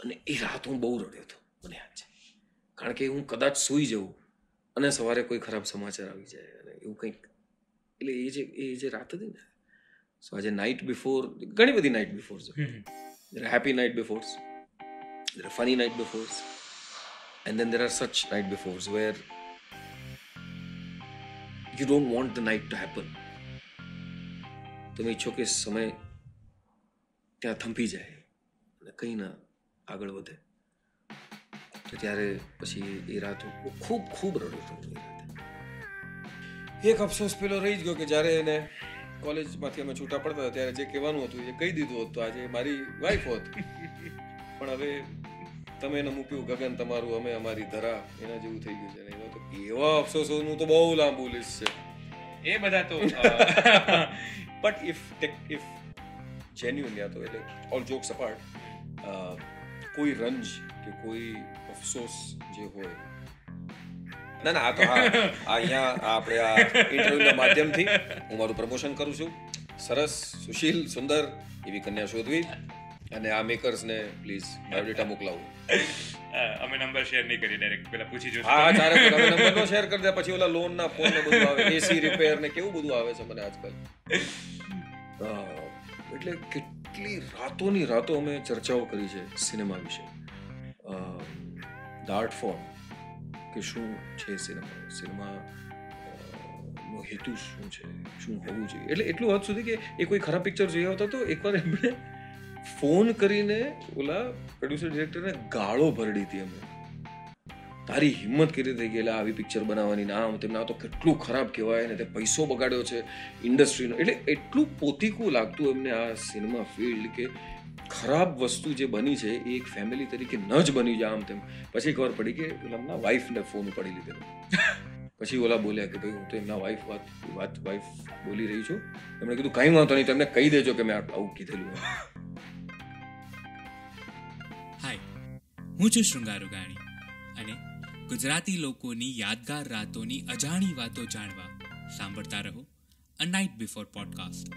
અને એ રાત હું બહુ રડ્યો હતો મને યાદ છે કારણ કે હું કદાચ સૂઈ જઉં અને સવારે કોઈ ખરાબ સમાચાર આવી જાય અને એવું કંઈક એટલે એ જે એ જે રાત હતી ને સો આજે નાઇટ બિફોર ઘણી બધી નાઇટ બિફોર છે happy night befores there are funny night befores and then there are such night befores where you don't want the night to happen તમે ઈચ્છો કે સમય ત્યાં થંભી જાય અને કંઈ ના આગળ વધે. તો ત્યારે પછી એ રાત ખૂબ ખૂબ રડતો હતો એક અફસોસ પેલો રહી જ ગયો કે જ્યારે એને કોલેજમાંથી અમે છૂટા પડતા હતા ત્યારે જે કહેવાનું હતું એ કહી દીધું હતું આજે મારી વાઈફ હોત. પણ હવે તમે એને મૂક્યું ગગન તમારું અમે અમારી ધરા એના જેવું થઈ ગયું છે. ને એવા તો એવા અફસોસોનું તો બહુ લાંબુ લિસ્ટ છે. એ બધા તો બટ ઇફ ઇફ જેન્યુન યા તો એટલે ઓલ જોક્સ અપાર્ટ કોઈ રંજ કે કોઈ અફસોસ જે હોય ના ના આ તો હા. અહીંયા આપણે આ ઇન્ટરવ્યુના માધ્યમથી હું મારું પ્રમોશન કરું છું. સરસ સુશીલ સુંદર એવી કન્યા શોધવી. અને આ મેકર્સને પ્લીઝ બાયોડેટા મોકલાવું. અમે નંબર શેર નહીં કરી ડાયરેક્ટ પેલા પૂછી જોશું. હા તારે તમે નંબર નો શેર કરી દે પછી ઓલા લોન ના ફોન ને બધું આવે. એસી રિપેર ને કેવું બધું આવે છે મને આજકાલ. એટલે કેટલી રાતોની રાતો અમે ચર્ચાઓ કરી છે સિનેમા વિશે. ધ આર્ટ ફોર્મ કે શું છે સિનેમા? સિનેમા નો હેતુ શું છે? શું હોવું જોઈએ? એટલે એટલું હદ સુધી કે એ કોઈ ખરાબ પિક્ચર જોઈ આવતા તો એકવાર એમણે ફોન કરીને ઓલા પ્રોડ્યુસર ડિરેક્ટરને ગાળો ભરડી હતી અમે તારી હિંમત કેવી થઈ ગયેલા આવી પિક્ચર બનાવવાની? ના આમ તેમને આ તો કેટલું ખરાબ કહેવાય ને તે પૈસો બગાડ્યો છે ઇન્ડસ્ટ્રીનો એટલે એટલું પોતીકું લાગતું એમને આ સિનેમા ફિલ્ડ કે ખરાબ વસ્તુ જે બની છે એ એક ફેમિલી તરીકે ન જ બની જાય આમ તેમ. પછી ખબર પડી કે એમના વાઈફને ફોન ઉપાડી લીધેલો. પછી ઓલા બોલ્યા કે ભાઈ હું તો એમના વાઈફ વાત વાત વાઈફ બોલી રહી છું. એમણે કીધું, કંઈ વાંધો નહીં, તમને કહી દેજો કે મેં આવું કીધેલું. હાય. હું છું શૃંગારુ અને ગુજરાતી લોકોની યાદગાર રાતોની અજાણી વાતો જાણવા સાંભળતા રહો અ નાઇટ બિફોર પોડકાસ્ટ